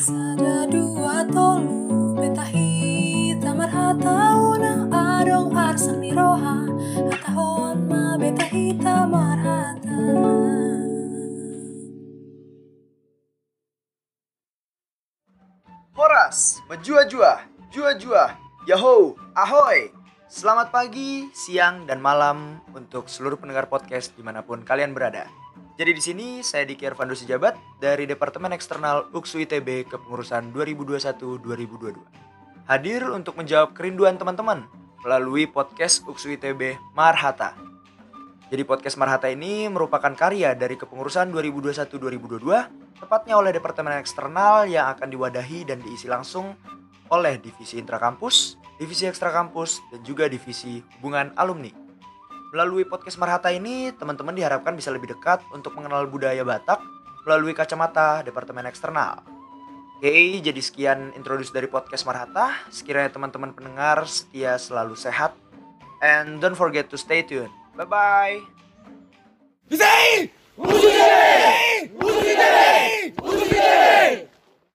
Sada dua tolu beta hita marhata una adong arsang ni roha Hata hon ma beta hita marhata Horas, menjua-jua, jua-jua, yaho, ahoy. Selamat pagi, siang, dan malam untuk seluruh pendengar podcast di mana pun kalian berada. Jadi di sini saya Diki Irvando Sijabat dari Departemen Eksternal UKSU ITB Kepengurusan 2021-2022. Hadir untuk menjawab kerinduan teman-teman melalui podcast UKSU ITB Marhata. Jadi podcast Marhata ini merupakan karya dari kepengurusan 2021-2022 tepatnya oleh Departemen Eksternal yang akan diwadahi dan diisi langsung oleh Divisi Intrakampus, Divisi Ekstrakampus, dan juga Divisi Hubungan Alumni. Melalui podcast Marhata ini, teman-teman diharapkan bisa lebih dekat untuk mengenal budaya Batak melalui kacamata Departemen Eksternal. Oke, jadi sekian introduce dari podcast Marhata. Sekiranya teman-teman pendengar setia selalu sehat. And don't forget to stay tuned. Bye-bye.